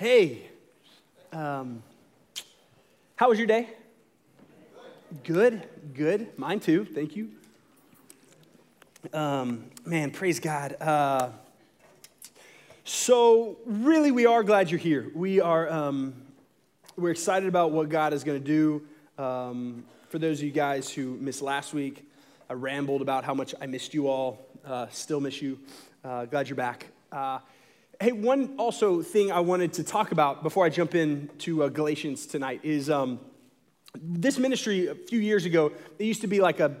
Hey, um, how was your day? Good, good. Mine too. Thank you. Um, man, praise God. Uh, so, really, we are glad you're here. We are um, we're excited about what God is going to do. Um, for those of you guys who missed last week, I rambled about how much I missed you all. Uh, still miss you. Uh, glad you're back. Hey, one also thing I wanted to talk about before I jump into uh, Galatians tonight is um, this ministry a few years ago. It used to be like a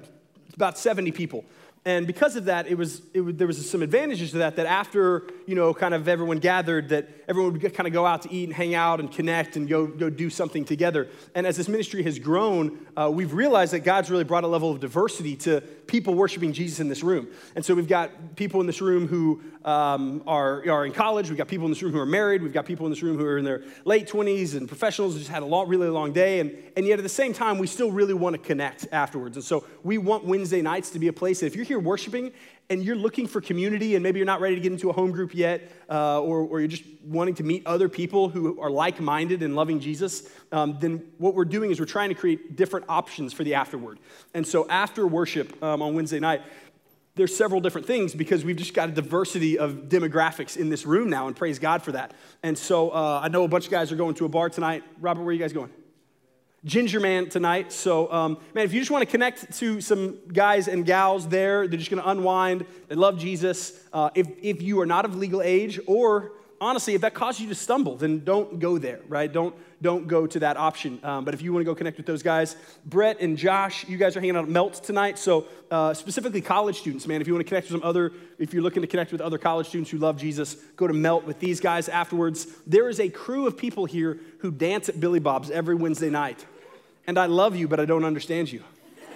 about 70 people. And because of that, it was, it there was some advantages to that, that after, you know, kind of everyone gathered, that everyone would kind of go out to eat and hang out and connect and go, go do something together. And as this ministry has grown, uh, we've realized that God's really brought a level of diversity to people worshiping Jesus in this room. And so we've got people in this room who um, are, are in college, we've got people in this room who are married, we've got people in this room who are in their late 20s and professionals who just had a long, really long day. And, and yet at the same time, we still really want to connect afterwards. And so we want Wednesday nights to be a place that if you're here worshiping and you're looking for community and maybe you're not ready to get into a home group yet, uh, or, or, you're just wanting to meet other people who are like minded and loving Jesus, um, then what we're doing is we're trying to create different options for the afterward. And so after worship um, on Wednesday night, there's several different things because we've just got a diversity of demographics in this room now, and praise God for that. And so uh, I know a bunch of guys are going to a bar tonight. Robert, where are you guys going? Ginger Man tonight. So, um, man, if you just want to connect to some guys and gals there, they're just going to unwind, they love Jesus. Uh, if, if you are not of legal age, or honestly, if that causes you to stumble, then don't go there, right? Don't, don't go to that option. Um, but if you want to go connect with those guys, Brett and Josh, you guys are hanging out at Melt tonight. So, uh, specifically college students, man, if you want to connect with some other, if you're looking to connect with other college students who love Jesus, go to Melt with these guys afterwards. There is a crew of people here who dance at Billy Bob's every Wednesday night and I love you, but I don't understand you.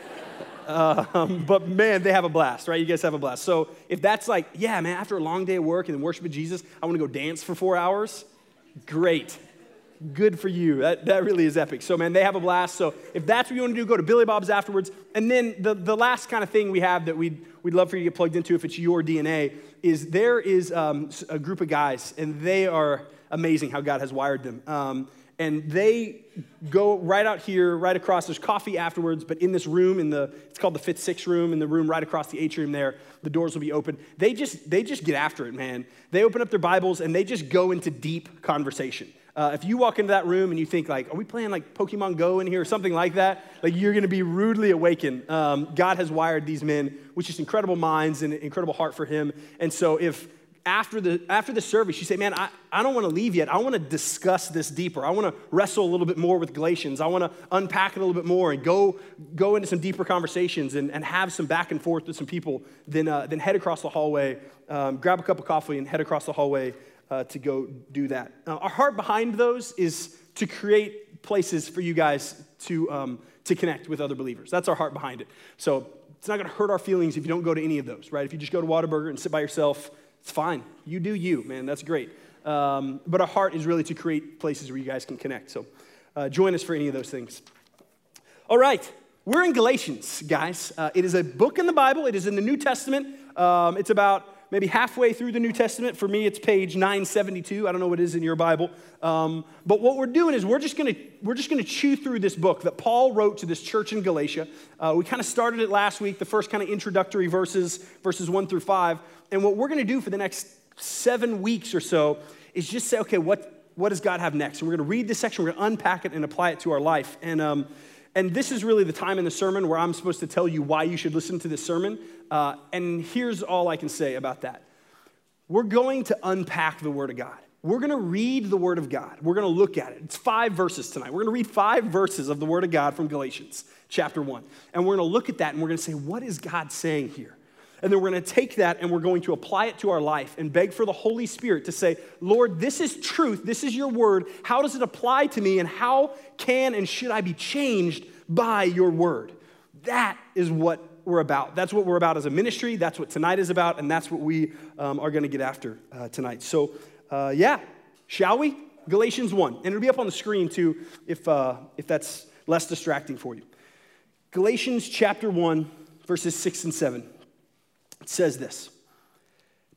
um, but man, they have a blast, right? You guys have a blast. So if that's like, yeah, man, after a long day of work and worship with Jesus, I want to go dance for four hours, great. Good for you. That, that really is epic. So, man, they have a blast. So, if that's what you want to do, go to Billy Bob's afterwards. And then the, the last kind of thing we have that we'd, we'd love for you to get plugged into if it's your DNA is there is um, a group of guys, and they are amazing how God has wired them. Um, and they go right out here, right across. There's coffee afterwards, but in this room, in the it's called the fifth six room, in the room right across the atrium there, the doors will be open. They just they just get after it, man. They open up their Bibles and they just go into deep conversation. Uh, if you walk into that room and you think like, are we playing like Pokemon Go in here or something like that? Like you're going to be rudely awakened. Um, God has wired these men with just incredible minds and incredible heart for Him. And so if after the, after the service, you say, Man, I, I don't want to leave yet. I want to discuss this deeper. I want to wrestle a little bit more with Galatians. I want to unpack it a little bit more and go, go into some deeper conversations and, and have some back and forth with some people. Then, uh, then head across the hallway, um, grab a cup of coffee, and head across the hallway uh, to go do that. Our heart behind those is to create places for you guys to, um, to connect with other believers. That's our heart behind it. So it's not going to hurt our feelings if you don't go to any of those, right? If you just go to Whataburger and sit by yourself, it's fine. You do you, man. That's great. Um, but our heart is really to create places where you guys can connect. So uh, join us for any of those things. All right. We're in Galatians, guys. Uh, it is a book in the Bible. It is in the New Testament. Um, it's about maybe halfway through the New Testament. For me, it's page 972. I don't know what it is in your Bible. Um, but what we're doing is we're just going to we're just going to chew through this book that Paul wrote to this church in Galatia. Uh, we kind of started it last week, the first kind of introductory verses, verses one through five. And what we're going to do for the next seven weeks or so is just say, okay, what what does God have next? And we're going to read this section. We're going to unpack it and apply it to our life. And um, and this is really the time in the sermon where I'm supposed to tell you why you should listen to this sermon. Uh, and here's all I can say about that we're going to unpack the Word of God. We're going to read the Word of God. We're going to look at it. It's five verses tonight. We're going to read five verses of the Word of God from Galatians chapter 1. And we're going to look at that and we're going to say, what is God saying here? And then we're going to take that and we're going to apply it to our life and beg for the Holy Spirit to say, Lord, this is truth. This is your word. How does it apply to me? And how can and should I be changed by your word? That is what we're about. That's what we're about as a ministry. That's what tonight is about. And that's what we um, are going to get after uh, tonight. So, uh, yeah, shall we? Galatians 1. And it'll be up on the screen too if, uh, if that's less distracting for you. Galatians chapter 1, verses 6 and 7. Says this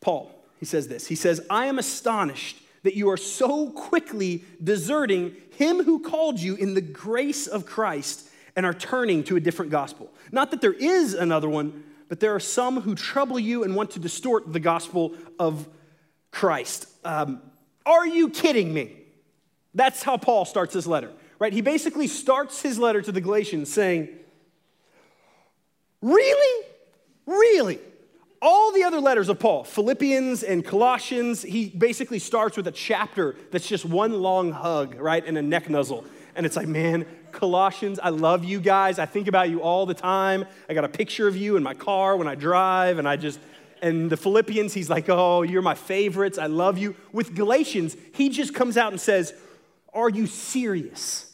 Paul, he says this. He says, I am astonished that you are so quickly deserting him who called you in the grace of Christ and are turning to a different gospel. Not that there is another one, but there are some who trouble you and want to distort the gospel of Christ. Um, are you kidding me? That's how Paul starts his letter, right? He basically starts his letter to the Galatians saying, Really? Really? All the other letters of Paul, Philippians and Colossians, he basically starts with a chapter that's just one long hug, right? And a neck nuzzle. And it's like, man, Colossians, I love you guys. I think about you all the time. I got a picture of you in my car when I drive, and I just, and the Philippians, he's like, oh, you're my favorites. I love you. With Galatians, he just comes out and says, Are you serious?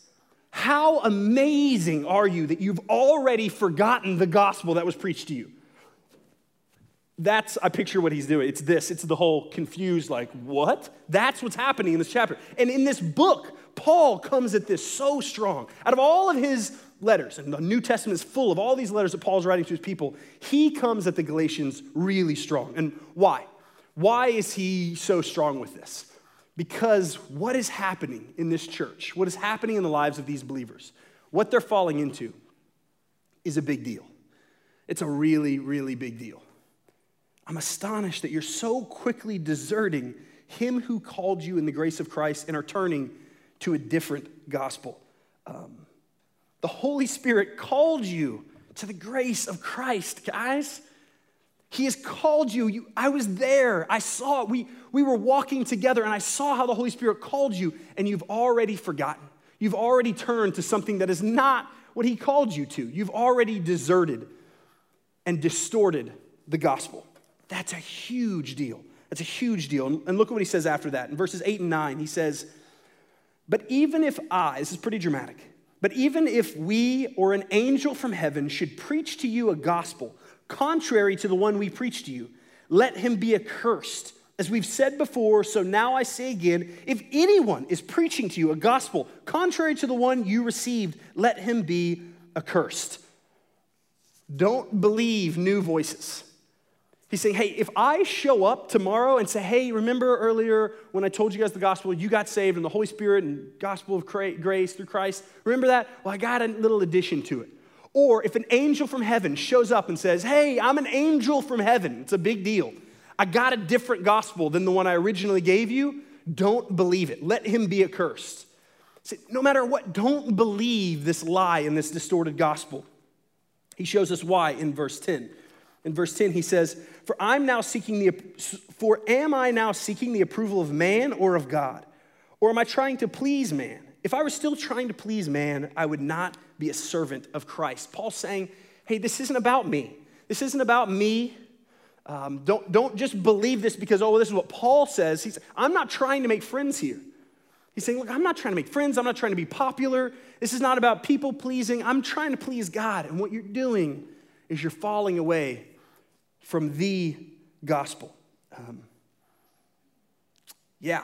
How amazing are you that you've already forgotten the gospel that was preached to you? That's, I picture what he's doing. It's this, it's the whole confused, like, what? That's what's happening in this chapter. And in this book, Paul comes at this so strong. Out of all of his letters, and the New Testament is full of all these letters that Paul's writing to his people, he comes at the Galatians really strong. And why? Why is he so strong with this? Because what is happening in this church, what is happening in the lives of these believers, what they're falling into is a big deal. It's a really, really big deal. I'm astonished that you're so quickly deserting him who called you in the grace of Christ and are turning to a different gospel. Um, the Holy Spirit called you to the grace of Christ, guys. He has called you. you. I was there. I saw it. We, we were walking together, and I saw how the Holy Spirit called you, and you've already forgotten. You've already turned to something that is not what He called you to. You've already deserted and distorted the gospel. That's a huge deal. That's a huge deal. And look at what he says after that. In verses 8 and 9, he says, But even if I, this is pretty dramatic, but even if we or an angel from heaven should preach to you a gospel contrary to the one we preach to you, let him be accursed. As we've said before, so now I say again if anyone is preaching to you a gospel contrary to the one you received, let him be accursed. Don't believe new voices. He's saying, hey, if I show up tomorrow and say, hey, remember earlier when I told you guys the gospel, you got saved in the Holy Spirit and gospel of grace through Christ? Remember that? Well, I got a little addition to it. Or if an angel from heaven shows up and says, hey, I'm an angel from heaven, it's a big deal. I got a different gospel than the one I originally gave you, don't believe it. Let him be accursed. See, no matter what, don't believe this lie in this distorted gospel. He shows us why in verse 10. In verse 10, he says, For I'm now seeking the for am I now seeking the approval of man or of God? Or am I trying to please man? If I were still trying to please man, I would not be a servant of Christ. Paul's saying, hey, this isn't about me. This isn't about me. Um, don't, don't just believe this because, oh, this is what Paul says. He's, I'm not trying to make friends here. He's saying, look, I'm not trying to make friends. I'm not trying to be popular. This is not about people pleasing. I'm trying to please God. And what you're doing is you're falling away from the gospel. Um, yeah,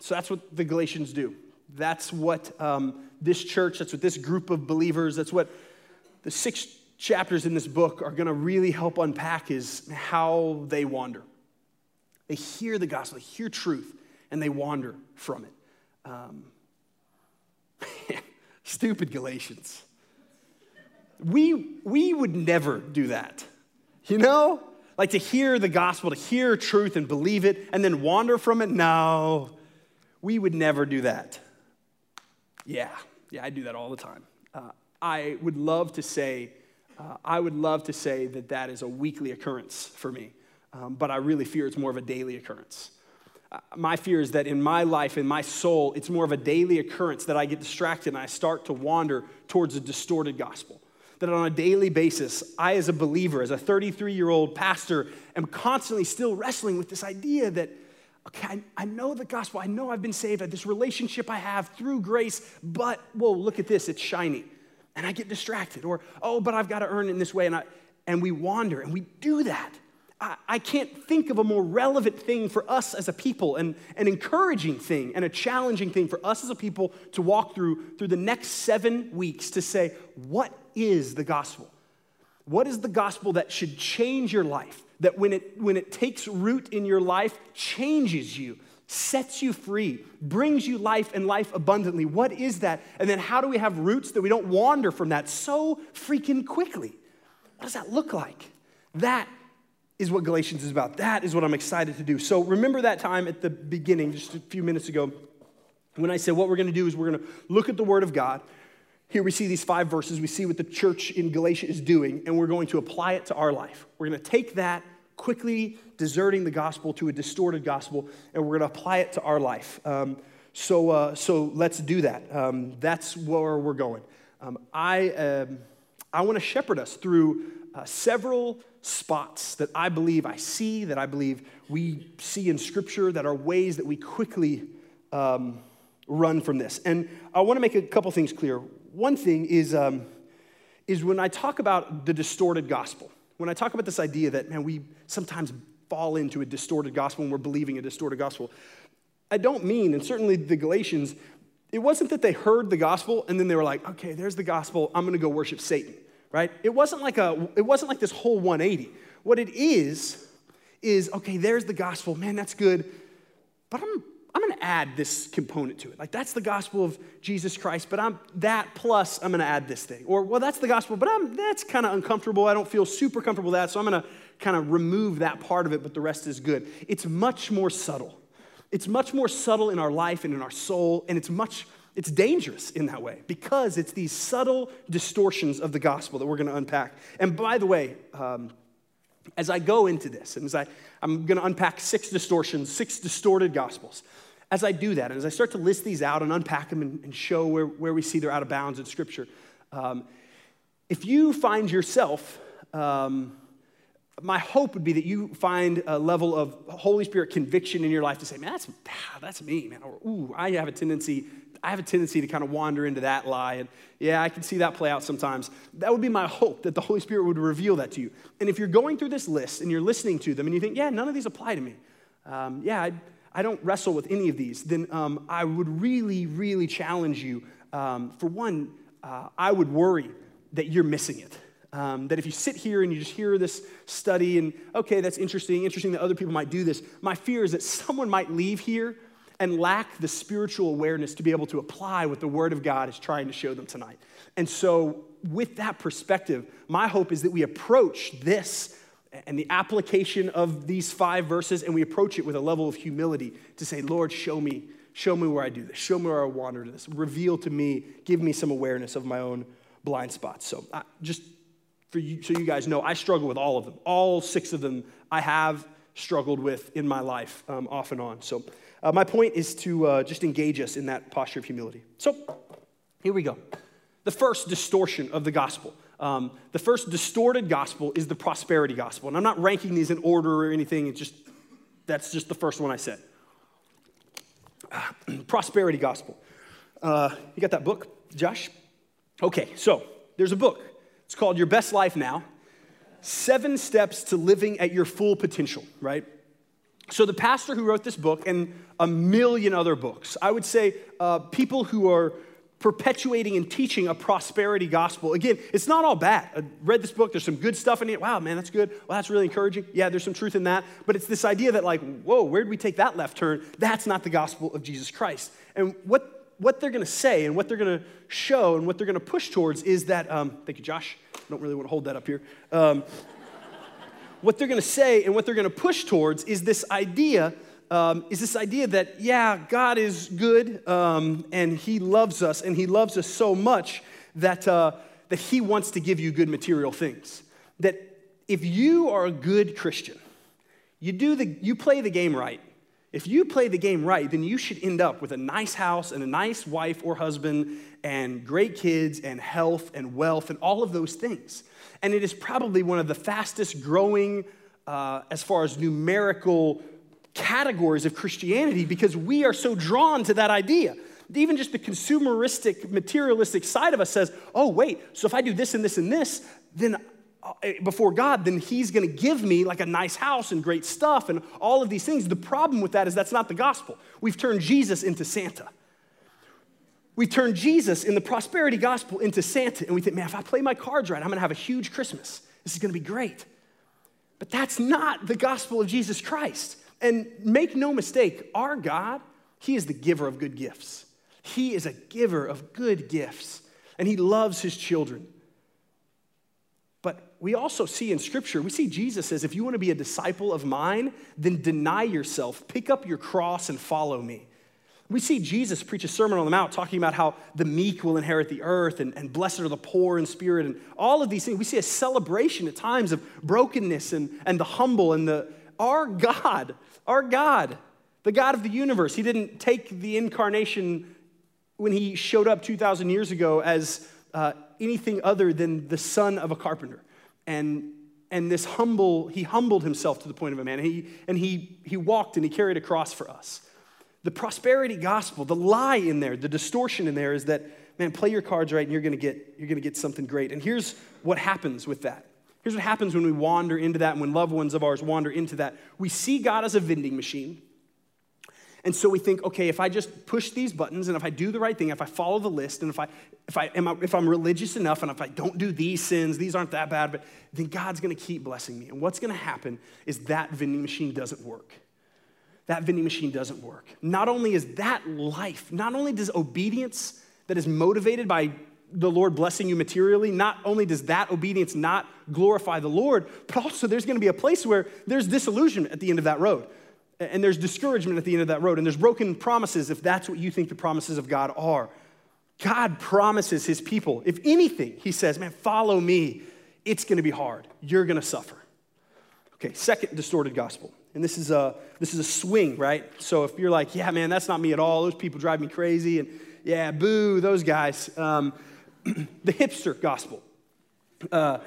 so that's what the Galatians do. That's what um, this church, that's what this group of believers, that's what the six chapters in this book are going to really help unpack is how they wander. They hear the gospel, they hear truth, and they wander from it. Um, stupid Galatians. We, we would never do that. You know? Like to hear the gospel, to hear truth and believe it, and then wander from it? No, we would never do that. Yeah, yeah, I do that all the time. Uh, I would love to say, uh, I would love to say that that is a weekly occurrence for me, um, but I really fear it's more of a daily occurrence. Uh, my fear is that in my life, in my soul, it's more of a daily occurrence that I get distracted and I start to wander towards a distorted gospel that on a daily basis, I, as a believer, as a 33 year old pastor, am constantly still wrestling with this idea that, okay, I, I, know the gospel, I know I've been saved, I this relationship I have through grace, but, whoa, look at this, it's shiny. And I get distracted. Or, oh, but I've got to earn it in this way. And, I, and we wander, and we do that. I, can't think of a more relevant thing for us as a people, and an encouraging thing and a challenging thing for us as a people to walk through through the next seven weeks to say, what is the gospel? What is the gospel that should change your life? That when it, when it takes root in your life, changes you sets you free, brings you life and life abundantly. What is that? And then how do we have roots that we don't wander from that so freaking quickly? What does that look like? That is what Galatians is about. That is what I'm excited to do. So remember that time at the beginning, just a few minutes ago, when I said what we're going to do is we're going to look at the Word of God. Here we see these five verses. We see what the church in Galatia is doing, and we're going to apply it to our life. We're going to take that, quickly deserting the gospel to a distorted gospel, and we're going to apply it to our life. Um, so, uh, so let's do that. Um, that's where we're going. Um, I, um, I want to shepherd us through uh, several spots that I believe I see, that I believe we see in Scripture, that are ways that we quickly um, run from this. And I want to make a couple things clear. One thing is, um, is when I talk about the distorted gospel, when I talk about this idea that, man, we sometimes fall into a distorted gospel and we're believing a distorted gospel, I don't mean, and certainly the Galatians, it wasn't that they heard the gospel and then they were like, okay, there's the gospel, I'm gonna go worship Satan right? It wasn't like a it wasn't like this whole 180. What it is is okay, there's the gospel. Man, that's good. But I'm I'm going to add this component to it. Like that's the gospel of Jesus Christ, but I'm that plus I'm going to add this thing. Or well, that's the gospel, but I'm that's kind of uncomfortable. I don't feel super comfortable with that, so I'm going to kind of remove that part of it, but the rest is good. It's much more subtle. It's much more subtle in our life and in our soul, and it's much it's dangerous in that way because it's these subtle distortions of the gospel that we're going to unpack. And by the way, um, as I go into this, and as I, I'm going to unpack six distortions, six distorted gospels, as I do that, and as I start to list these out and unpack them and, and show where, where we see they're out of bounds in Scripture, um, if you find yourself, um, my hope would be that you find a level of Holy Spirit conviction in your life to say, man, that's, that's me, man. Or, ooh, I have a tendency I have a tendency to kind of wander into that lie. And yeah, I can see that play out sometimes. That would be my hope that the Holy Spirit would reveal that to you. And if you're going through this list and you're listening to them and you think, yeah, none of these apply to me, um, yeah, I, I, don't wrestle with any of these, then um, I would really, really challenge you. Um, for one, uh, I would worry that you're missing it. Um, that if you sit here and you just hear this study and, okay, that's interesting, interesting that other people might do this, my fear is that someone might leave here and lack the spiritual awareness to be able to apply what the Word of God is trying to show them tonight. And so, with that perspective, my hope is that we approach this and the application of these five verses and we approach it with a level of humility to say, Lord, show me, show me where I do this, show me where I wander to this, reveal to me, give me some awareness of my own blind spots. So, I, just for you, so you guys know, I struggle with all of them. All six of them I have struggled with in my life um, off and on. So, uh, my point is to uh, just engage us in that posture of humility. So, here we go. The first distortion of the gospel. Um, the first distorted gospel is the prosperity gospel. And I'm not ranking these in order or anything, it's just, that's just the first one I said. prosperity gospel. Uh, you got that book, Josh? Okay, so there's a book. It's called Your Best Life Now Seven Steps to Living at Your Full Potential, right? So, the pastor who wrote this book and a million other books, I would say uh, people who are perpetuating and teaching a prosperity gospel. Again, it's not all bad. I read this book, there's some good stuff in it. Wow, man, that's good. Well, that's really encouraging. Yeah, there's some truth in that. But it's this idea that, like, whoa, where did we take that left turn? That's not the gospel of Jesus Christ. And what, what they're going to say and what they're going to show and what they're going to push towards is that, um, thank you, Josh. I don't really want to hold that up here. Um, what they're going to say and what they're going to push towards is this idea um, is this idea that yeah god is good um, and he loves us and he loves us so much that, uh, that he wants to give you good material things. That if you are a good christian you do the you play the game right if you play the game right then you should end up with a nice house and a nice wife or husband and great kids and health and wealth and all of those things and it is probably one of the fastest growing, uh, as far as numerical categories of Christianity, because we are so drawn to that idea. Even just the consumeristic, materialistic side of us says, oh, wait, so if I do this and this and this, then Uh, eh, before God, then He's gonna give me like a nice house and great stuff and all of these things. The problem with that is that's not the gospel. We've turned Jesus into Santa we turn Jesus in the prosperity gospel into Santa, and we think, man, if I play my cards right, I'm gonna have a huge Christmas. This is gonna be great. But that's not the gospel of Jesus Christ. And make no mistake, our God, He is the giver of good gifts. He is a giver of good gifts, and He loves His children. We also see in Scripture, we see Jesus says, if you want to be a disciple of mine, then deny yourself, pick up your cross, and follow me. We see Jesus preach a Sermon on the Mount talking about how the meek will inherit the earth and, and blessed are the poor in spirit and all of these things. We see a celebration at times of brokenness and, and the humble and the our God, our God, the God of the universe. He didn't take the incarnation when he showed up 2,000 years ago as uh, anything other than the son of a carpenter. And, and this humble, he humbled himself to the point of a man. He, and he, he walked and he carried a cross for us. The prosperity gospel, the lie in there, the distortion in there is that, man, play your cards right and you're gonna get, you're gonna get something great. And here's what happens with that. Here's what happens when we wander into that and when loved ones of ours wander into that. We see God as a vending machine. And so we think, okay, if I just push these buttons and if I do the right thing, if I follow the list, and if, I, if, I, am I, if I'm religious enough and if I don't do these sins, these aren't that bad, but then God's gonna keep blessing me. And what's gonna happen is that vending machine doesn't work. That vending machine doesn't work. Not only is that life, not only does obedience that is motivated by the Lord blessing you materially, not only does that obedience not glorify the Lord, but also there's gonna be a place where there's disillusionment at the end of that road and there's discouragement at the end of that road, and there's broken promises if that's what you think the promises of God are. God promises his people, if anything, he says, man, follow me. It's gonna be hard. You're gonna suffer. Okay, second distorted gospel. And this is a this is a swing, right? So if you're like, yeah, man, that's not me at all. Those people drive me crazy, and yeah, boo, those guys. Um, the hipster gospel. Uh,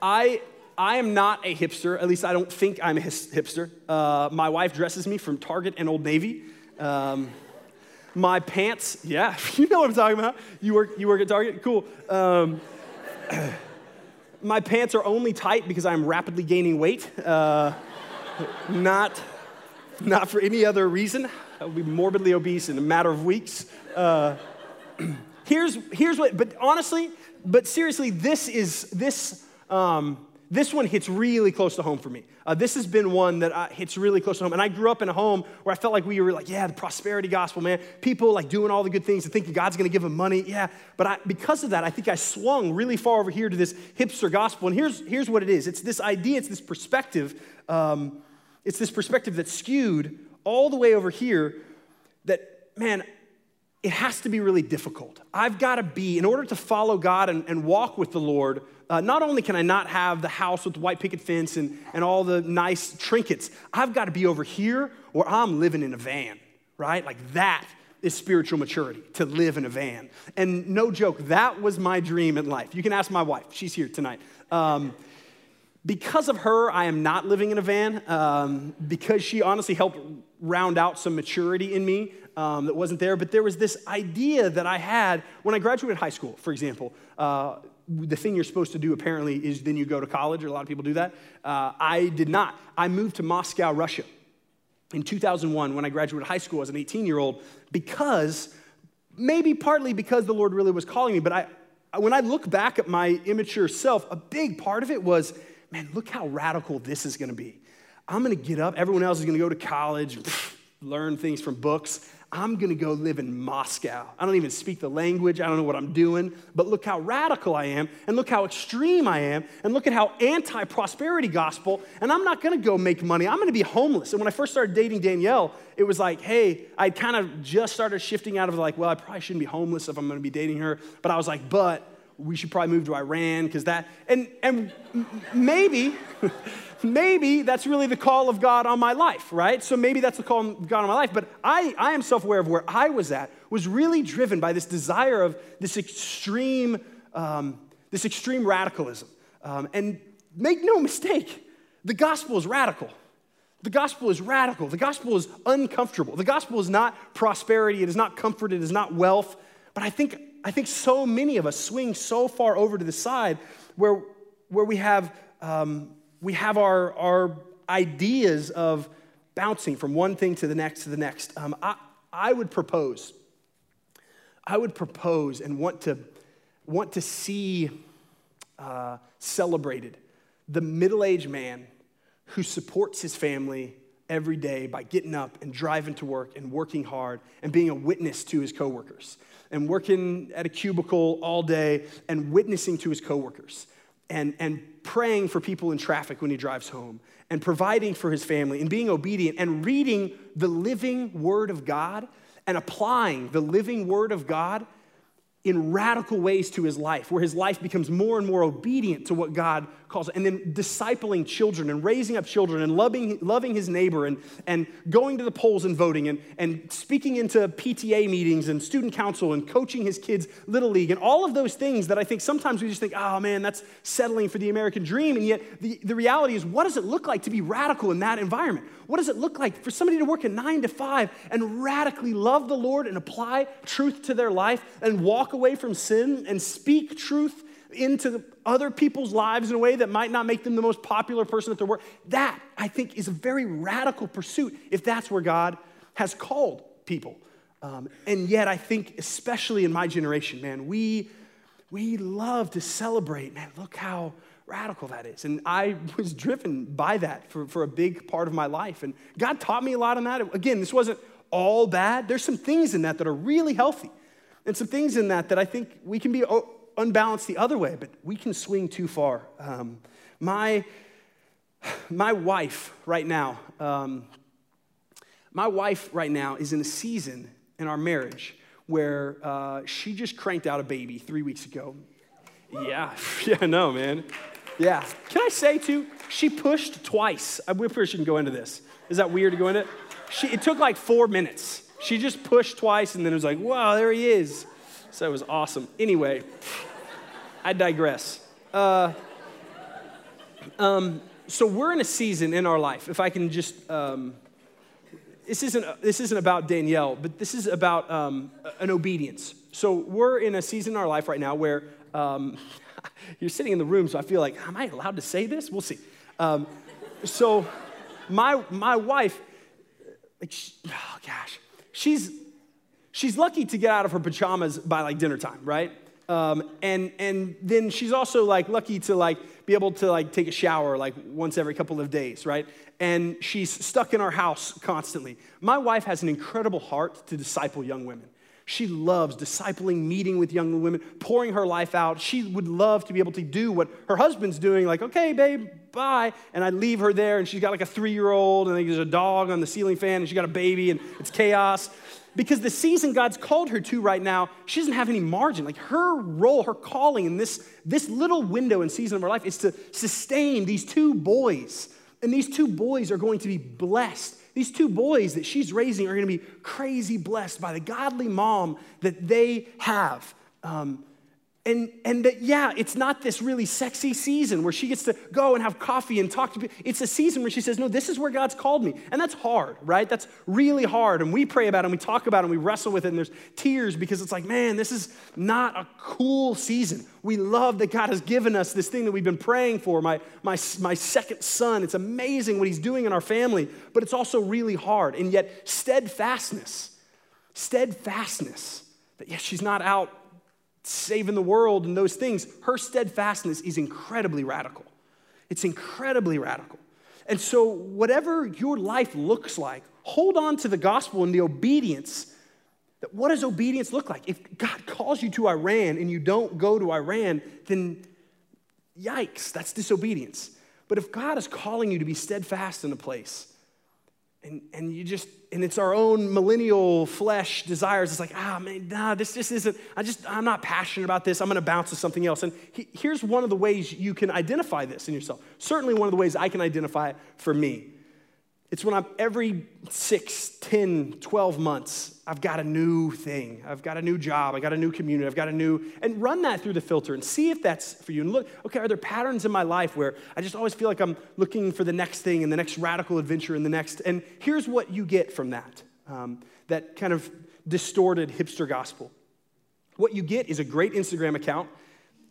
I I am not a hipster. At least I don't think I'm a hipster. Uh, my wife dresses me from Target and Old Navy. Um, my pants, yeah, you know what I'm talking about. You work, you work at Target? Cool. Um, my pants are only tight because I'm rapidly gaining weight, uh, not, not for any other reason. I will be morbidly obese in a matter of weeks. Uh, here's, here's what, but honestly, but seriously, this is, this, um, this one hits really close to home for me. Uh, this has been one that uh, hits really close to home. And I grew up in a home where I felt like we were like, yeah, the prosperity gospel, man. People like doing all the good things and thinking God's gonna give them money. Yeah. But I, because of that, I think I swung really far over here to this hipster gospel. And here's, here's what it is it's this idea, it's this perspective. Um, it's this perspective that's skewed all the way over here that, man, it has to be really difficult. I've got to be, in order to follow God and, and walk with the Lord, uh, not only can I not have the house with the white picket fence and, and all the nice trinkets, I've got to be over here where I'm living in a van, right? Like that is spiritual maturity, to live in a van. And no joke, that was my dream in life. You can ask my wife, she's here tonight. Um, because of her, I am not living in a van um, because she honestly helped round out some maturity in me um, that wasn't there. But there was this idea that I had when I graduated high school, for example. Uh, the thing you're supposed to do apparently is then you go to college, or a lot of people do that. Uh, I did not. I moved to Moscow, Russia in 2001 when I graduated high school as an 18 year old because, maybe partly because the Lord really was calling me, but I, when I look back at my immature self, a big part of it was man, look how radical this is gonna be. I'm gonna get up, everyone else is gonna go to college, learn things from books. I'm gonna go live in Moscow. I don't even speak the language, I don't know what I'm doing, but look how radical I am, and look how extreme I am, and look at how anti prosperity gospel, and I'm not gonna go make money, I'm gonna be homeless. And when I first started dating Danielle, it was like, hey, I kind of just started shifting out of like, well, I probably shouldn't be homeless if I'm gonna be dating her, but I was like, but we should probably move to Iran because that, and, and maybe, maybe that's really the call of God on my life, right? So maybe that's the call of God on my life. But I, I am self aware of where I was at, was really driven by this desire of this extreme, um, this extreme radicalism. Um, and make no mistake, the gospel is radical. The gospel is radical. The gospel is uncomfortable. The gospel is not prosperity, it is not comfort, it is not wealth. But I think I think so many of us swing so far over to the side where, where we have, um, we have our, our ideas of bouncing from one thing to the next to the next. Um, I, I would propose, I would propose and want to, want to see uh, celebrated the middle aged man who supports his family every day by getting up and driving to work and working hard and being a witness to his coworkers and working at a cubicle all day and witnessing to his coworkers and, and praying for people in traffic when he drives home and providing for his family and being obedient and reading the living word of God and applying the living word of God in radical ways to his life, where his life becomes more and more obedient to what God calls and then discipling children and raising up children and loving, loving his neighbor and, and going to the polls and voting and, and speaking into PTA meetings and student council and coaching his kids' little league and all of those things that I think sometimes we just think, oh man, that's settling for the American dream. And yet the, the reality is, what does it look like to be radical in that environment? What does it look like for somebody to work a nine to five and radically love the Lord and apply truth to their life and walk away from sin and speak truth into other people's lives in a way that might not make them the most popular person at their work? That, I think, is a very radical pursuit if that's where God has called people. Um, and yet, I think, especially in my generation, man, we, we love to celebrate. Man, look how radical that is. And I was driven by that for, for a big part of my life. And God taught me a lot on that. Again, this wasn't all bad. There's some things in that that are really healthy, and some things in that that I think we can be unbalanced the other way, but we can swing too far. Um, my, my wife right now, um, my wife right now is in a season in our marriage where uh, she just cranked out a baby three weeks ago. Yeah, yeah, no, man. Yeah. Can I say too? She pushed twice. Uh, we probably shouldn't go into this. Is that weird to go into it? She, it took like four minutes. She just pushed twice and then it was like, wow, there he is. So it was awesome. Anyway, I digress. Uh, um, so we're in a season in our life. If I can just, um, this isn't this isn't about Danielle, but this is about um, an obedience. So we're in a season in our life right now where um, you're sitting in the room, so I feel like, am I allowed to say this? We'll see. Um, so my, my wife, like, she, oh gosh, she's, she's lucky to get out of her pajamas by like dinner time, right? Um, and, and then she's also like lucky to like be able to like take a shower like once every couple of days, right? And she's stuck in our house constantly. My wife has an incredible heart to disciple young women. She loves discipling, meeting with young women, pouring her life out. She would love to be able to do what her husband's doing, like, okay, babe, bye. And I leave her there, and she's got like a three year old, and there's a dog on the ceiling fan, and she's got a baby, and it's chaos. Because the season God's called her to right now, she doesn't have any margin. Like her role, her calling in this, this little window and season of her life is to sustain these two boys. And these two boys are going to be blessed these two boys that she's raising are going to be crazy blessed by the godly mom that they have. Um, and, and that, yeah, it's not this really sexy season where she gets to go and have coffee and talk to people. It's a season where she says, No, this is where God's called me. And that's hard, right? That's really hard. And we pray about it and we talk about it and we wrestle with it and there's tears because it's like, man, this is not a cool season. We love that God has given us this thing that we've been praying for, my, my, my second son. It's amazing what he's doing in our family, but it's also really hard. And yet, steadfastness, steadfastness, that yes, she's not out saving the world and those things, her steadfastness is incredibly radical. It's incredibly radical. And so, whatever your life looks like, hold on to the gospel and the obedience. That what does obedience look like? If God calls you to Iran and you don't go to Iran, then yikes, that's disobedience. But if God is calling you to be steadfast in a place, and, and you just and it's our own millennial flesh desires. It's like ah man nah this just isn't i just i'm not passionate about this. I'm going to bounce to something else. And he, here's one of the ways you can identify this in yourself. Certainly one of the ways i can identify it for me it's when I'm every six, 10, 12 months, I've got a new thing. I've got a new job. I've got a new community. I've got a new, and run that through the filter and see if that's for you. And look, okay, are there patterns in my life where I just always feel like I'm looking for the next thing and the next radical adventure and the next, and here's what you get from that um, that kind of distorted hipster gospel. What you get is a great Instagram account,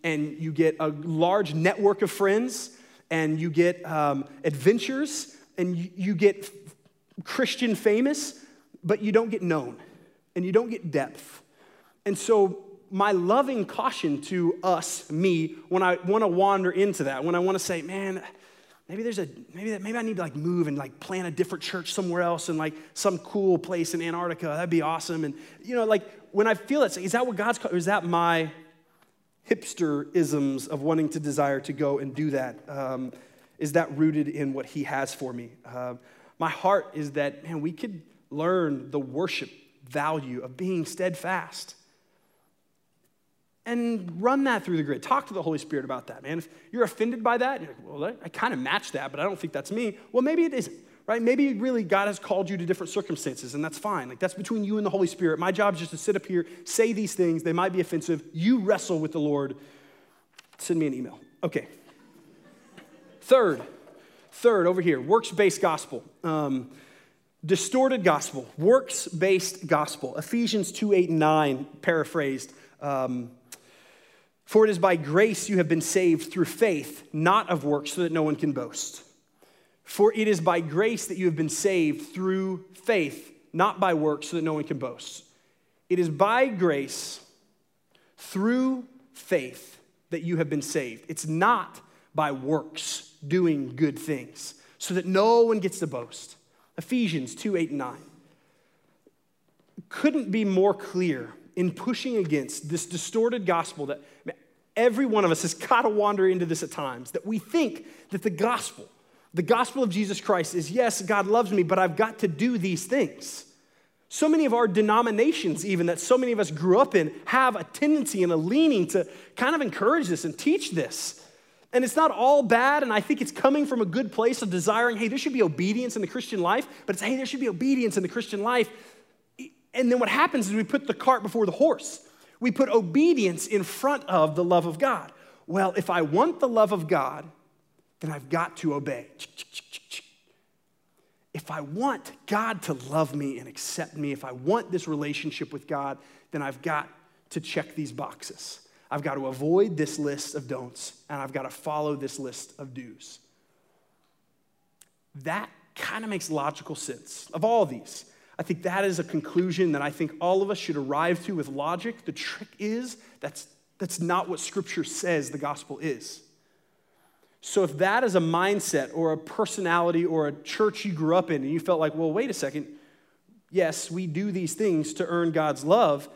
and you get a large network of friends, and you get um, adventures and you, get Christian famous, but you don't get known and you don't get depth. And so, my loving caution to us, me, when I want to wander into that, when I want to say, man, maybe there's a maybe that maybe I need to like move and like plant a different church somewhere else in like some cool place in Antarctica. That'd be awesome. And you know, like when I feel it, is that what God's or is that my hipster isms of wanting to desire to go and do that? Um, is that rooted in what He has for me? Uh, my heart is that man, we could learn the worship value of being steadfast and run that through the grid. Talk to the Holy Spirit about that, man. If you're offended by that, you're like, well, I kind of match that, but I don't think that's me. Well, maybe it isn't, right? Maybe really God has called you to different circumstances, and that's fine. Like, that's between you and the Holy Spirit. My job is just to sit up here, say these things. They might be offensive. You wrestle with the Lord. Send me an email. Okay. Third, third, over here, works based gospel. Um, distorted gospel, works based gospel. Ephesians 2 8 and 9, paraphrased. Um, for it is by grace you have been saved through faith, not of works, so that no one can boast. For it is by grace that you have been saved through faith, not by works, so that no one can boast. It is by grace, through faith, that you have been saved. It's not by works, doing good things, so that no one gets to boast. Ephesians 2 8 and 9. Couldn't be more clear in pushing against this distorted gospel that every one of us has got to wander into this at times, that we think that the gospel, the gospel of Jesus Christ is yes, God loves me, but I've got to do these things. So many of our denominations, even that so many of us grew up in, have a tendency and a leaning to kind of encourage this and teach this. And it's not all bad, and I think it's coming from a good place of desiring, hey, there should be obedience in the Christian life, but it's, hey, there should be obedience in the Christian life and then what happens is we put the cart before the horse. We put obedience in front of the love of God. Well, if I want the love of God, then I've got to obey. If I want God to love me and accept me, if I want this relationship with God, then I've got to check these boxes. I've got to avoid this list of don'ts, and I've got to follow this list of do's. That kind of makes logical sense of all these. I think that is a conclusion that I think all of us should arrive to with logic. The trick is that's, that's not what Scripture says the gospel is. So, if that is a mindset or a personality or a church you grew up in, and you felt like, well, wait a second, yes, we do these things to earn God's love,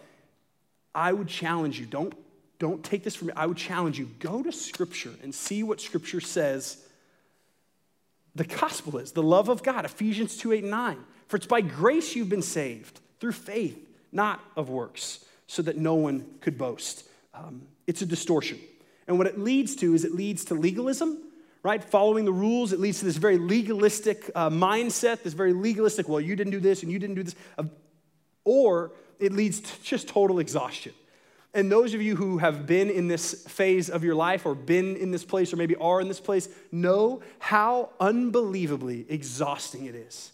I would challenge you. Don't, don't take this from me. I would challenge you. Go to Scripture and see what Scripture says the gospel is the love of God, Ephesians 2 8 and 9. For it's by grace you've been saved through faith, not of works, so that no one could boast. Um, it's a distortion. And what it leads to is it leads to legalism, right? Following the rules, it leads to this very legalistic uh, mindset, this very legalistic, well, you didn't do this and you didn't do this. Or it leads to just total exhaustion. And those of you who have been in this phase of your life or been in this place or maybe are in this place know how unbelievably exhausting it is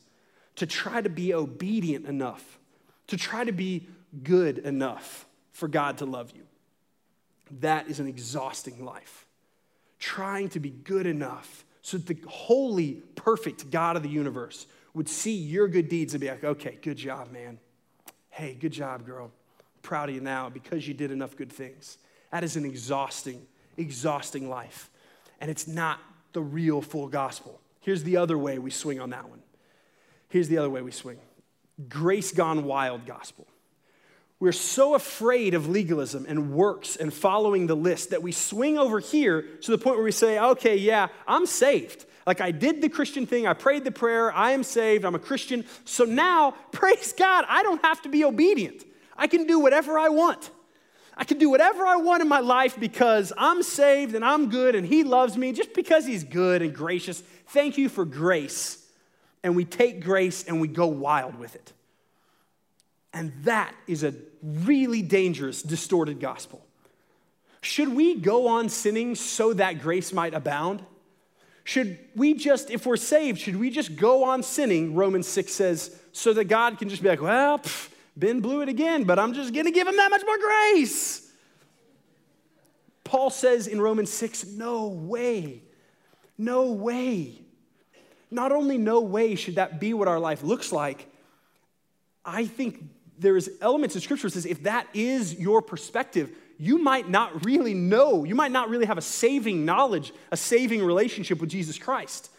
to try to be obedient enough, to try to be good enough for God to love you. That is an exhausting life. Trying to be good enough so that the holy, perfect God of the universe would see your good deeds and be like, okay, good job, man. Hey, good job, girl. Proud of you now because you did enough good things. That is an exhausting, exhausting life. And it's not the real full gospel. Here's the other way we swing on that one Here's the other way we swing grace gone wild gospel. We're so afraid of legalism and works and following the list that we swing over here to the point where we say, okay, yeah, I'm saved. Like I did the Christian thing, I prayed the prayer, I am saved, I'm a Christian. So now, praise God, I don't have to be obedient. I can do whatever I want. I can do whatever I want in my life because I'm saved and I'm good and He loves me just because He's good and gracious. Thank you for grace and we take grace and we go wild with it. And that is a really dangerous, distorted gospel. Should we go on sinning so that grace might abound? Should we just, if we're saved, should we just go on sinning, Romans 6 says, so that God can just be like, well, pff, Ben blew it again, but I'm just gonna give him that much more grace? Paul says in Romans 6, no way, no way not only no way should that be what our life looks like, I think there's elements in scripture that says if that is your perspective, you might not really know, you might not really have a saving knowledge, a saving relationship with Jesus Christ.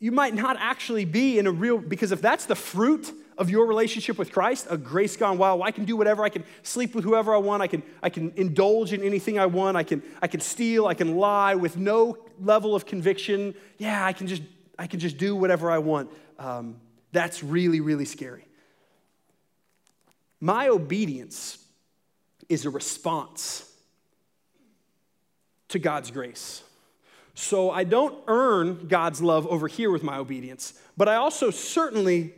You might not actually be in a real, because if that's the fruit of your relationship with Christ, a grace gone wild, I can do whatever, I can sleep with whoever I want, I can, I can indulge in anything I want, I can, I can steal, I can lie with no level of conviction. Yeah, I can just, I can just do whatever I want. Um, that's really, really scary. My obedience is a response to God's grace. So I don't earn God's love over here with my obedience, but I also certainly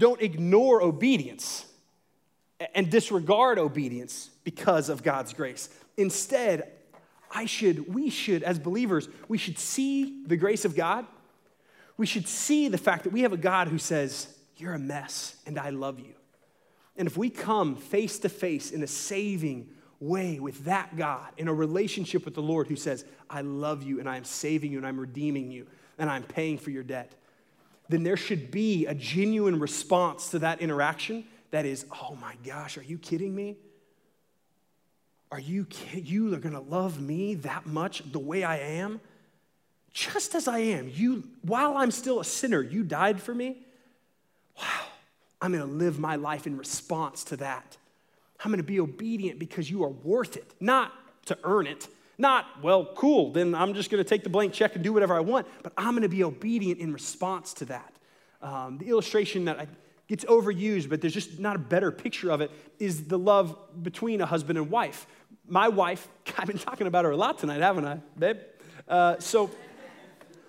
don't ignore obedience and disregard obedience because of God's grace. Instead, I should, we should, as believers, we should see the grace of God. We should see the fact that we have a God who says, You're a mess and I love you. And if we come face to face in a saving way with that God, in a relationship with the Lord who says, I love you and I am saving you and I'm redeeming you and I'm paying for your debt, then there should be a genuine response to that interaction that is, oh my gosh, are you kidding me? Are you you are going to love me that much the way I am? Just as I am. You while I'm still a sinner, you died for me. Wow. I'm going to live my life in response to that. I'm going to be obedient because you are worth it, not to earn it. Not, well, cool, then I'm just going to take the blank check and do whatever I want, but I'm going to be obedient in response to that. Um, the illustration that I, gets overused, but there's just not a better picture of it, is the love between a husband and wife. My wife, I've been talking about her a lot tonight, haven't I, babe? Uh, so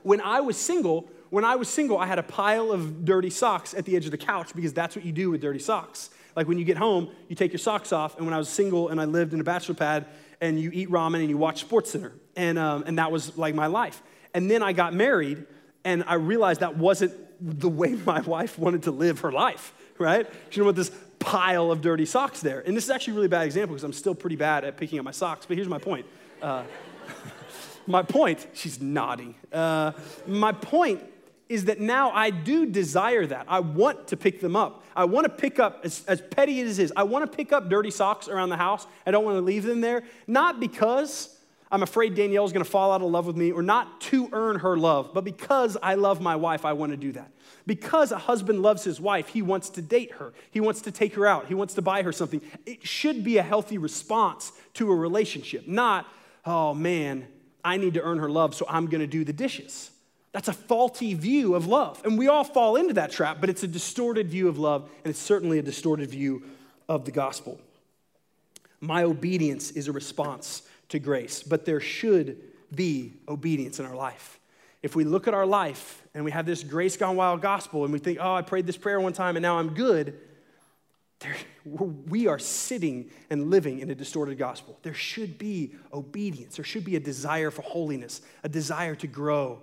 when I was single, when I was single, I had a pile of dirty socks at the edge of the couch because that's what you do with dirty socks. Like when you get home, you take your socks off. And when I was single and I lived in a bachelor pad, and you eat ramen and you watch SportsCenter, and um, and that was like my life. And then I got married, and I realized that wasn't the way my wife wanted to live her life. Right? She didn't want this pile of dirty socks there. And this is actually a really bad example because I'm still pretty bad at picking up my socks. But here's my point. Uh, my point, she's nodding. Uh, my point is that now I do desire that. I want to pick them up. I want to pick up, as, as petty as it is, I want to pick up dirty socks around the house. I don't want to leave them there. Not because I'm afraid Danielle's going to fall out of love with me or not to earn her love, but because I love my wife, I want to do that. Because a husband loves his wife, he wants to date her. He wants to take her out. He wants to buy her something. It should be a healthy response to a relationship, not, oh man, I need to earn her love, so I'm going to do the dishes. That's a faulty view of love. And we all fall into that trap, but it's a distorted view of love, and it's certainly a distorted view of the gospel. My obedience is a response to grace, but there should be obedience in our life. If we look at our life and we have this grace gone wild gospel and we think, oh, I prayed this prayer one time and now I'm good, there, we are sitting and living in a distorted gospel. There should be obedience, there should be a desire for holiness, a desire to grow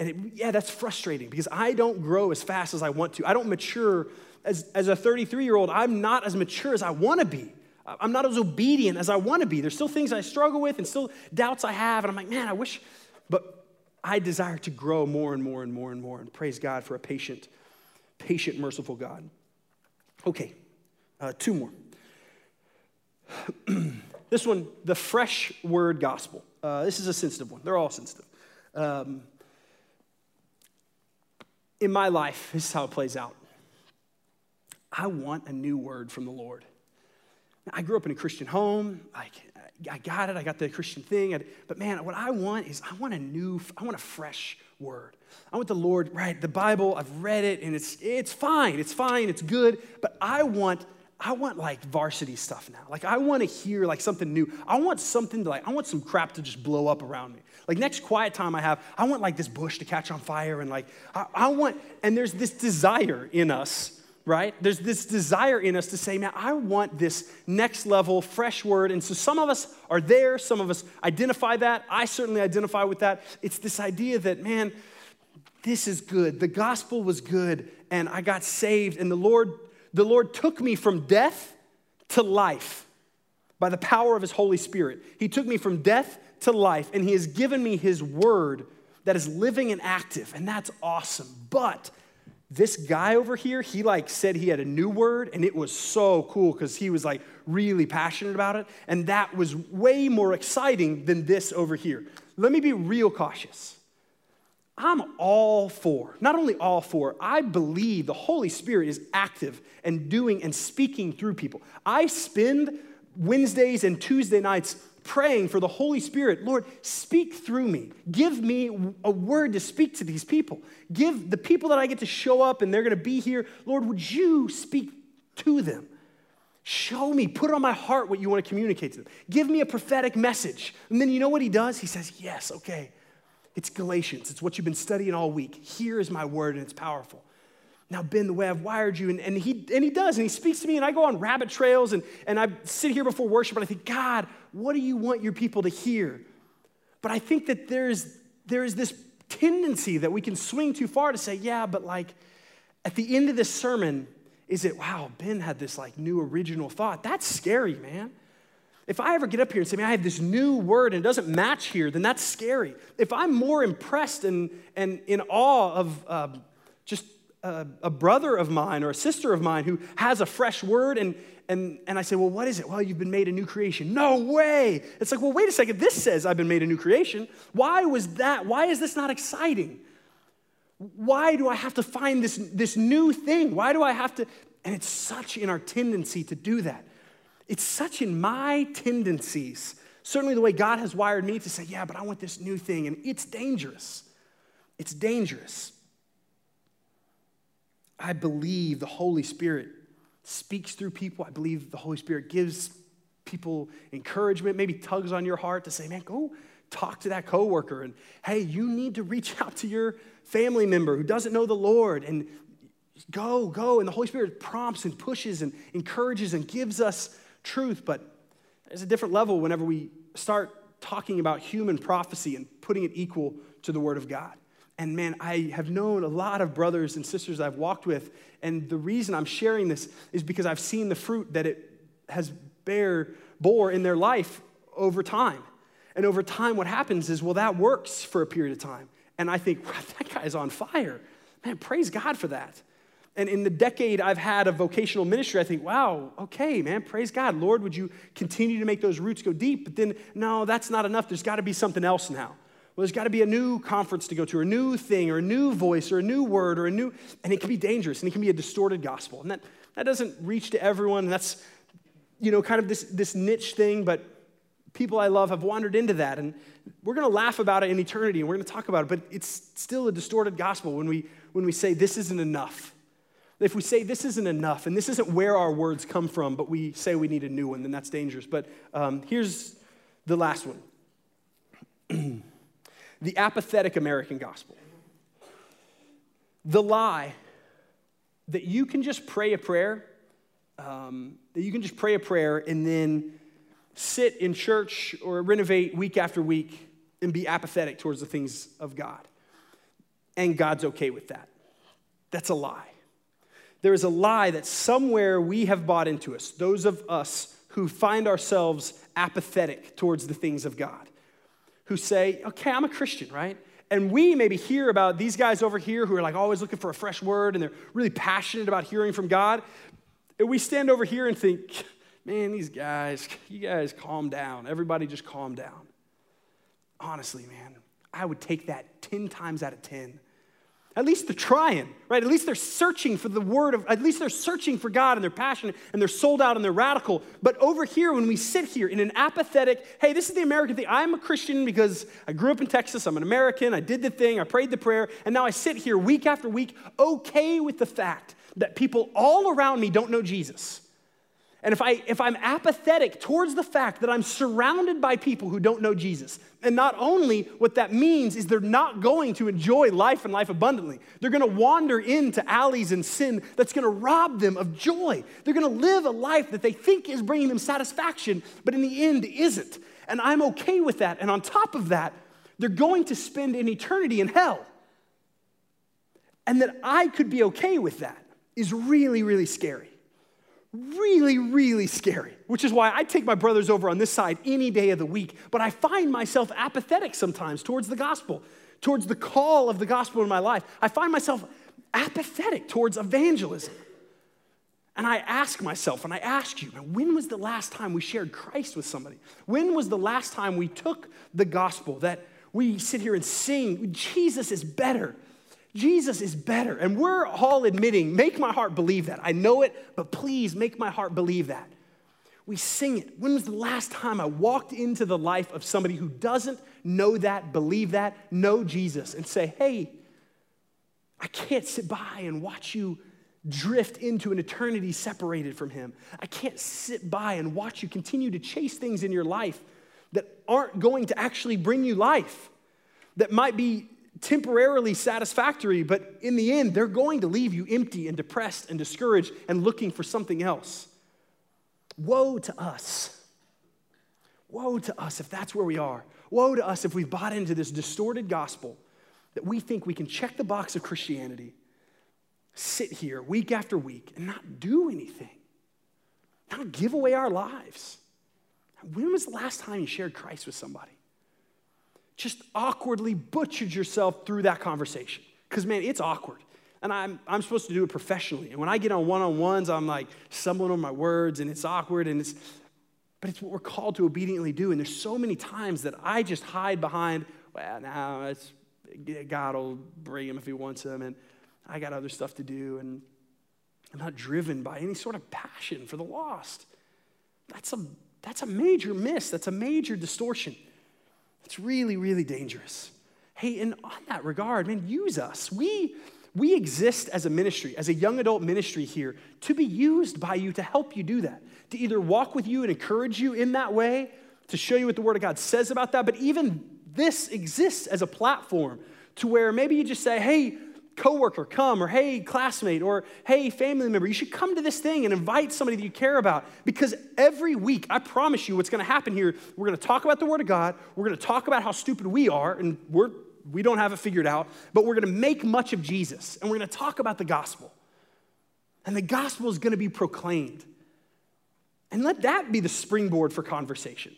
and it, yeah, that's frustrating because I don't grow as fast as I want to. I don't mature as, as a 33 year old. I'm not as mature as I want to be. I'm not as obedient as I want to be. There's still things I struggle with and still doubts I have. And I'm like, man, I wish, but I desire to grow more and more and more and more. And praise God for a patient, patient, merciful God. Okay, uh, two more. this one, the fresh word gospel. Uh, this is a sensitive one. They're all sensitive. Um, in my life, this is how it plays out. I want a new word from the Lord. I grew up in a Christian home. I, I got it. I got the Christian thing. But man, what I want is I want a new, I want a fresh word. I want the Lord, right? The Bible, I've read it and it's, it's fine. It's fine. It's good. But I want, I want like varsity stuff now. Like I want to hear like something new. I want something to like, I want some crap to just blow up around me. Like next quiet time I have, I want like this bush to catch on fire and like, I, I want, and there's this desire in us right? There's this desire in us to say, man, I want this next level, fresh word. And so some of us are there, some of us identify that. I certainly identify with that. It's this idea that, man, this is good. The gospel was good, and I got saved, and the Lord, the Lord took me from death to life by the power of his Holy Spirit. He took me from death to life, and He has given me His word that is living and active, and that's awesome. But this guy over here, he like said he had a new word, and it was so cool because he was like really passionate about it. And that was way more exciting than this over here. Let me be real cautious. I'm all for, not only all for, I believe the Holy Spirit is active and doing and speaking through people. I spend Wednesdays and Tuesday nights praying for the Holy Spirit, Lord, speak through me. Give me a word to speak to these people. Give the people that I get to show up and they're going to be here, Lord, would you speak to them? Show me, put on my heart what you want to communicate to them. Give me a prophetic message. And then you know what he does? He says, Yes, okay. It's Galatians. It's what you've been studying all week. Here is my word, and it's powerful now Ben, the way I've wired you. And, and, he, and he does, and he speaks to me, and I go on rabbit trails, and, and I sit here before worship, and I think, God, what do you want your people to hear? But I think that there's, there's this tendency that we can swing too far to say, yeah, but like at the end of this sermon, is it, wow, Ben had this like new original thought? That's scary, man. If I ever get up here and say, man, I have this new word and it doesn't match here, then that's scary. If I'm more impressed and, and in awe of uh, just a, a, brother of mine or a sister of mine who has a fresh word and, and, and I say, well, what is it? Well, you've been made a new creation. No way. It's like, well, wait a second. This says I've been made a new creation. Why was that? Why is this not exciting? Why do I have to find this, this new thing? Why do I have to? And it's such in our tendency to do that. It's such in my tendencies, certainly the way God has wired me to say, yeah, but I want this new thing. And it's dangerous. It's dangerous. I believe the Holy Spirit speaks through people. I believe the Holy Spirit gives people encouragement, maybe tugs on your heart to say, man, go talk to that coworker and hey, you need to reach out to your family member who doesn't know the Lord and go, go. And the Holy Spirit prompts and pushes and encourages and gives us truth. But there's a different level whenever we start talking about human prophecy and putting it equal to the Word of God. And man, I have known a lot of brothers and sisters I've walked with. And the reason I'm sharing this is because I've seen the fruit that it has bear, bore in their life over time. And over time, what happens is, well, that works for a period of time. And I think, that guy's on fire. Man, praise God for that. And in the decade I've had of vocational ministry, I think, wow, okay, man, praise God. Lord, would you continue to make those roots go deep? But then, no, that's not enough. There's got to be something else now. Well, there's got to be a new conference to go to, or a new thing, or a new voice, or a new word, or a new, and it can be dangerous, and it can be a distorted gospel. And that, that doesn't reach to everyone, that's, you know, kind of this, this niche thing, but people I love have wandered into that. And we're going to laugh about it in eternity, and we're going to talk about it, but it's still a distorted gospel when we, when we say this isn't enough. If we say this isn't enough, and this isn't where our words come from, but we say we need a new one, then that's dangerous. But um, here's the last one. the apathetic American gospel. The lie that you can just pray a prayer, um, that you can just pray a prayer and then sit in church or renovate week after week and be apathetic towards the things of God. And God's okay with that. That's a lie. There is a lie that somewhere we have bought into us, those of us who find ourselves apathetic towards the things of God who say, okay, I'm a Christian, right? And we maybe hear about these guys over here who are like always looking for a fresh word and they're really passionate about hearing from God. And we stand over here and think, man, these guys, you guys calm down. Everybody just calm down. Honestly, man, I would take that 10 times out of 10 at least they're trying, right? At least they're searching for the word of, at least they're searching for God and they're passionate and they're sold out and they're radical. But over here, when we sit here in an apathetic, hey, this is the American thing. I'm a Christian because I grew up in Texas. I'm an American. I did the thing. I prayed the prayer. And now I sit here week after week, okay with the fact that people all around me don't know Jesus. And if, I, if I'm apathetic towards the fact that I'm surrounded by people who don't know Jesus, and not only what that means is they're not going to enjoy life and life abundantly, they're going to wander into alleys and sin that's going to rob them of joy. They're going to live a life that they think is bringing them satisfaction, but in the end isn't. And I'm okay with that. And on top of that, they're going to spend an eternity in hell. And that I could be okay with that is really, really scary really, really scary, which is why I take my brothers over on this side any day of the week. But I find myself apathetic sometimes towards the gospel, towards the call of the gospel in my life. I find myself apathetic towards evangelism. And I ask myself, and I ask you, when was the last time we shared Christ with somebody? When was the last time we took the gospel that we sit here and sing, Jesus is better? Jesus is better. And we're all admitting, make my heart believe that. I know it, but please make my heart believe that. We sing it. When was the last time I walked into the life of somebody who doesn't know that, believe that, know Jesus, and say, hey, I can't sit by and watch you drift into an eternity separated from Him. I can't sit by and watch you continue to chase things in your life that aren't going to actually bring you life, that might be temporarily satisfactory, but in the end, they're going to leave you empty and depressed and discouraged and looking for something else. Woe to us. Woe to us if that's where we are. Woe to us if we've bought into this distorted gospel that we think we can check the box of Christianity, sit here week after week, and not do anything, not give away our lives. When was the last time you shared Christ with somebody? Just awkwardly butchered yourself through that conversation. Because, man, it's awkward. And I'm, I'm supposed to do it professionally. And when I get on one on ones, I'm like stumbling on my words and it's awkward and it's, but it's what we're called to obediently do. And there's so many times that I just hide behind, well, now it's, God will bring him if he wants him. And I got other stuff to do. And I'm not driven by any sort of passion for the lost. That's a, that's a major miss. That's a major distortion. It's really, really dangerous. Hey, and on that regard, man, use us. We, we exist as a ministry, as a young adult ministry here, to be used by you to help you do that, to either walk with you and encourage you in that way, to show you what the Word of God says about that, but even this exists as a platform to where maybe you just say, hey, coworker, come, or hey, classmate, or hey, family member, you should come to this thing and invite somebody that you care about. Because every week, I promise you, what's going to happen here, we're going to talk about the Word of God, we're going to talk about how stupid we are, and we're we don't have it figured out, but we're going to make much of Jesus and we're going to talk about the gospel. And the gospel is going to be proclaimed. And let that be the springboard for conversation.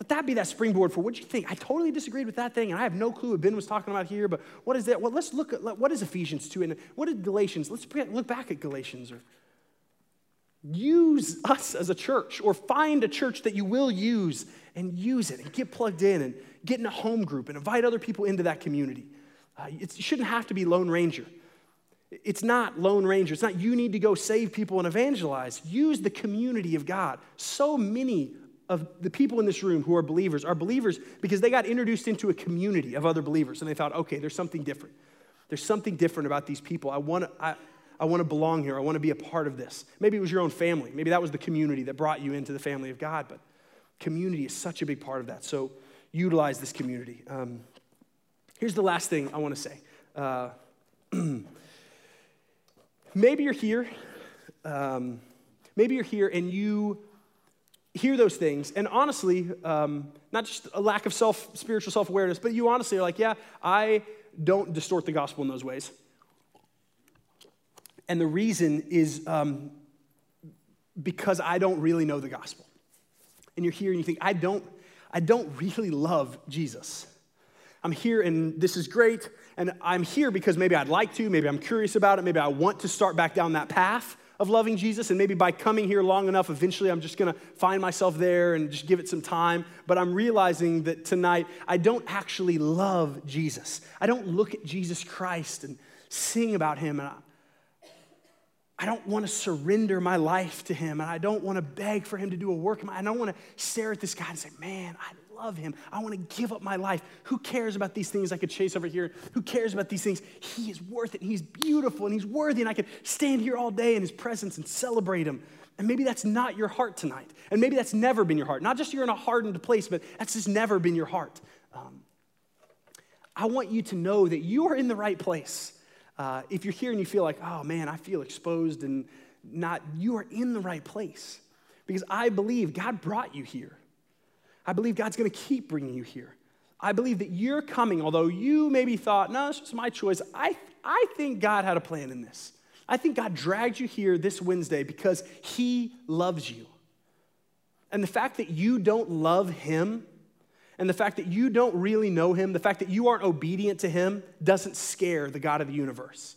Let that be that springboard for what you think. I totally disagreed with that thing, and I have no clue what Ben was talking about here, but what is that? Well, let's look at what is Ephesians 2 and what is Galatians? Let's look back at Galatians or use us as a church or find a church that you will use and use it and get plugged in and get in a home group and invite other people into that community. Uh, it shouldn't have to be Lone Ranger. It's not Lone Ranger. It's not you need to go save people and evangelize. Use the community of God. So many of the people in this room who are believers are believers because they got introduced into a community of other believers and they thought, okay, there's something different. There's something different about these people. I want to. I, I want to belong here. I want to be a part of this. Maybe it was your own family. Maybe that was the community that brought you into the family of God, but community is such a big part of that. So utilize this community. Um, here's the last thing I want to say. Uh, maybe you're here. Um, maybe you're here and you hear those things, and honestly, um, not just a lack of self spiritual self awareness, but you honestly are like, yeah, I don't distort the gospel in those ways. And the reason is um, because I don't really know the gospel. And you're here and you think, I don't, I don't really love Jesus. I'm here and this is great. And I'm here because maybe I'd like to, maybe I'm curious about it, maybe I want to start back down that path of loving Jesus. And maybe by coming here long enough, eventually I'm just gonna find myself there and just give it some time. But I'm realizing that tonight I don't actually love Jesus. I don't look at Jesus Christ and sing about him. And I, I don't want to surrender my life to him and I don't want to beg for him to do a work. I don't want to stare at this guy and say, man, I love him. I want to give up my life. Who cares about these things I could chase over here? Who cares about these things? He is worth it. He's beautiful and he's worthy. And I could stand here all day in his presence and celebrate him. And maybe that's not your heart tonight. And maybe that's never been your heart. Not just you're in a hardened place, but that's just never been your heart. Um, I want you to know that you are in the right place. Uh, if you're here and you feel like, oh man, I feel exposed and not, you are in the right place. Because I believe God brought you here. I believe God's gonna keep bringing you here. I believe that you're coming, although you maybe thought, no, it's just my choice. I, I think God had a plan in this. I think God dragged you here this Wednesday because He loves you. And the fact that you don't love Him and the fact that you don't really know him, the fact that you aren't obedient to him, doesn't scare the God of the universe.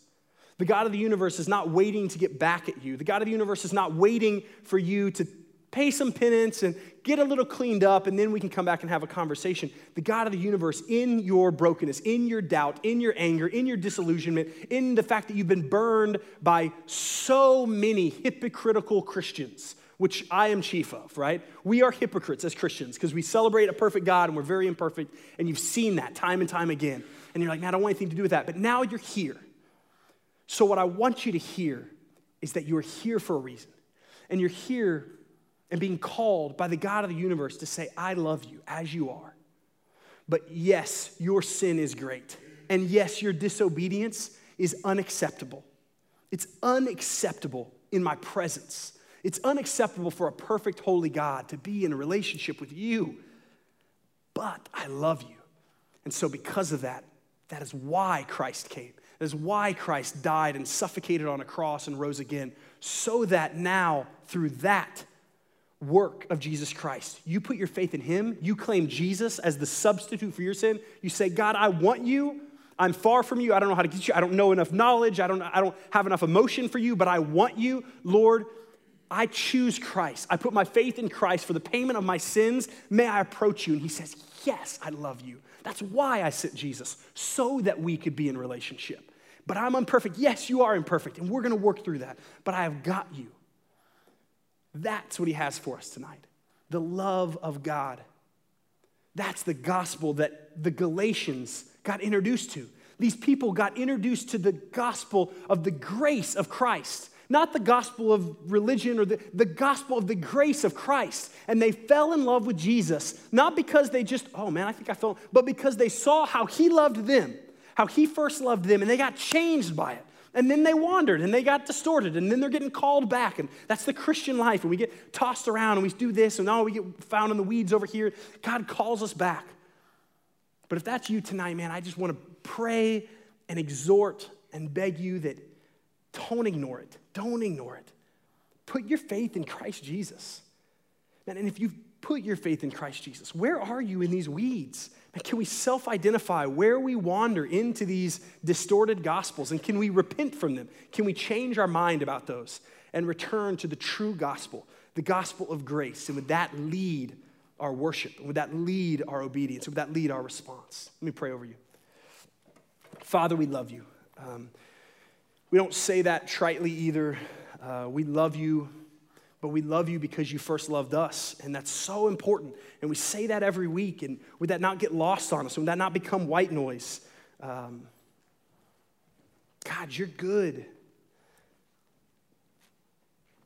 The God of the universe is not waiting to get back at you. The God of the universe is not waiting for you to pay some penance and get a little cleaned up, and then we can come back and have a conversation. The God of the universe, in your brokenness, in your doubt, in your anger, in your disillusionment, in the fact that you've been burned by so many hypocritical Christians, which I am chief of, right? We are hypocrites as Christians because we celebrate a perfect God and we're very imperfect, and you've seen that time and time again. And you're like, man, I don't want anything to do with that. But now you're here. So, what I want you to hear is that you're here for a reason. And you're here and being called by the God of the universe to say, I love you as you are. But yes, your sin is great. And yes, your disobedience is unacceptable. It's unacceptable in my presence. It's unacceptable for a perfect, holy God to be in a relationship with you. But I love you. And so, because of that, that is why Christ came. That is why Christ died and suffocated on a cross and rose again, so that now, through that, work of Jesus Christ. You put your faith in Him, you claim Jesus as the substitute for your sin. You say, God, I want you. I'm far from you. I don't know how to get you. I don't know enough knowledge. I don't, I don't have enough emotion for you, but I want you. Lord, I choose Christ. I put my faith in Christ for the payment of my sins. May I approach you? And He says, Yes, I love you. That's why I sent Jesus, so that we could be in relationship. But I'm imperfect. Yes, you are imperfect, and we're going to work through that. But I have got you. That's what he has for us tonight the love of God. That's the gospel that the Galatians got introduced to. These people got introduced to the gospel of the grace of Christ, not the gospel of religion or the, the gospel of the grace of Christ. And they fell in love with Jesus, not because they just, oh man, I think I fell, but because they saw how he loved them, how he first loved them, and they got changed by it. And then they wandered and they got distorted and then they're getting called back. And that's the Christian life. And we get tossed around and we do this and now we get found in the weeds over here. God calls us back. But if that's you tonight, man, I just want to pray and exhort and beg you that don't ignore it. Don't ignore it. Put your faith in Christ Jesus. Man, and if you've put your faith in Christ Jesus, where are you in these weeds? And can we self identify where we wander into these distorted gospels? And can we repent from them? Can we change our mind about those and return to the true gospel, the gospel of grace? And would that lead our worship? Would that lead our obedience? Would that lead our response? Let me pray over you. Father, we love you. Um, we don't say that tritely either. Uh, we love you but we love you because you first loved us. And that's so important. And we say that every week. And would that not get lost on us? Would that not become white noise? Um, God, you're good.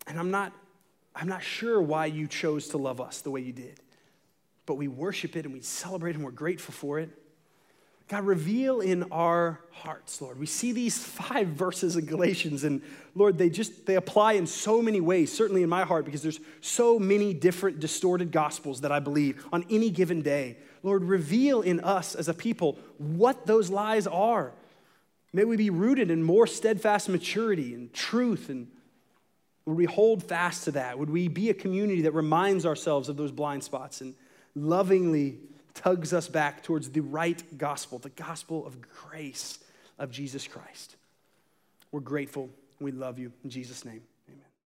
And I'm not, I'm not sure why you chose to love us the way you did. But we worship it and we celebrate and we're grateful for it. God, reveal in our hearts, Lord. We see these five verses in Galatians, and Lord, they just they apply in so many ways, certainly in my heart, because there's so many different distorted gospels that I believe on any given day. Lord, reveal in us as a people what those lies are. May we be rooted in more steadfast maturity and truth, and would we hold fast to that? Would we be a community that reminds ourselves of those blind spots and lovingly tugs us back towards the right gospel, the gospel of grace of Jesus Christ. We're grateful. We love you. In Jesus' name.